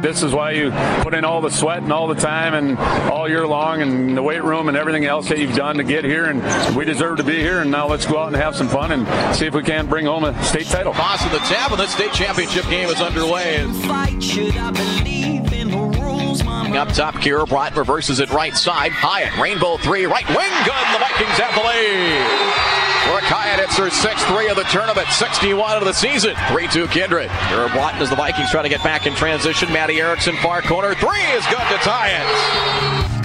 This is why you put in all the sweat and all the time and all year long and the weight room and everything else that you've done to get here. And we deserve to be here. And now let's go out and have some fun and see if we can't bring home a state title. Toss in the tab, and the state championship game is underway. Up top, Kira Broughton reverses it right side. Hyatt, rainbow three, right wing, good. The Vikings have the lead. Brooke Hyatt hits her sixth three of the tournament, 61 of the season. 3-2 Kindred. Kira Broughton as the Vikings try to get back in transition. Maddie Erickson, far corner. Three is good to tie it.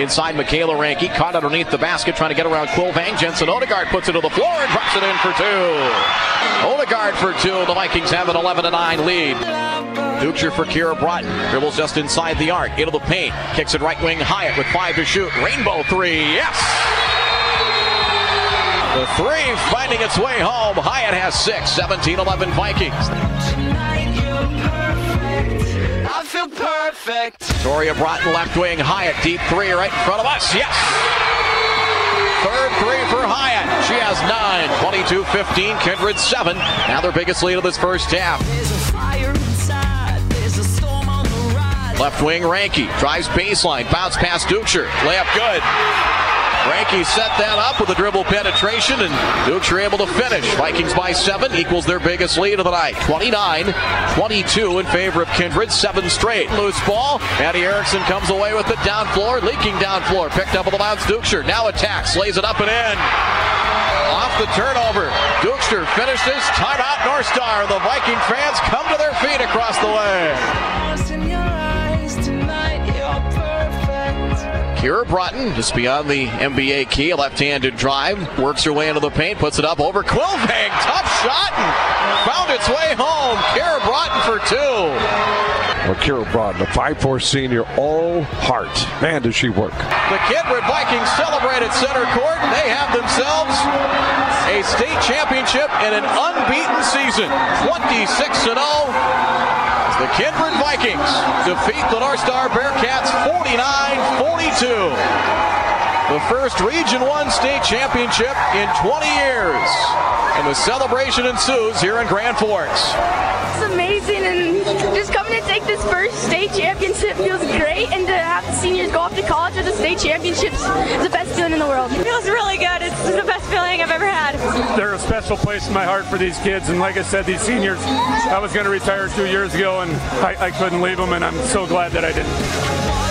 Inside Michaela Ranky, caught underneath the basket, trying to get around Quilvang. Jensen Odegaard puts it to the floor and drops it in for two. Odegaard for two. The Vikings have an 11 9 lead. Ducher for Kira Broughton. Dribbles just inside the arc, into the paint. Kicks it right wing Hyatt with five to shoot. Rainbow three, yes! The three finding its way home. Hyatt has six, 17 11 Vikings. Perfect. Toria Broughton left wing, Hyatt deep three right in front of us. Yes! Third three for Hyatt. She has nine. 22 15, Kindred seven. Now their biggest lead of this first half. Left wing, Ranky drives baseline, bounce past Ducher. Layup good. Ranky set that up with a dribble penetration, and Ducher able to finish. Vikings by seven, equals their biggest lead of the night. 29 22 in favor of Kindred, seven straight. Loose ball. Maddie Erickson comes away with it down floor, leaking down floor. Picked up with the bounce, Ducher. Now attacks, lays it up and in. Off the turnover. Ducher finishes. Timeout, North Star. The Viking fans come to their feet across the way. Kira Broughton, just beyond the NBA key, a left-handed drive, works her way into the paint, puts it up over Quilvang. Tough shot and found its way home. Kira Broughton for two. Well, Kira Broughton, a 5'4 senior, all heart. Man, does she work. The Kindred Vikings celebrate at center court. They have themselves a state championship and an unbeaten season. 26 0. The Kindred Vikings defeat the North Star Bearcats 49 42. The first Region 1 state championship in 20 years. And the celebration ensues here in Grand Forks. It's amazing, and just coming to take this first state championship feels great, and to have the seniors go off to college with the state championships is the best feeling in the world. It feels really good. It's the best feeling I've ever had. They're a special place in my heart for these kids. And like I said, these seniors, I was going to retire two years ago, and I, I couldn't leave them, and I'm so glad that I didn't.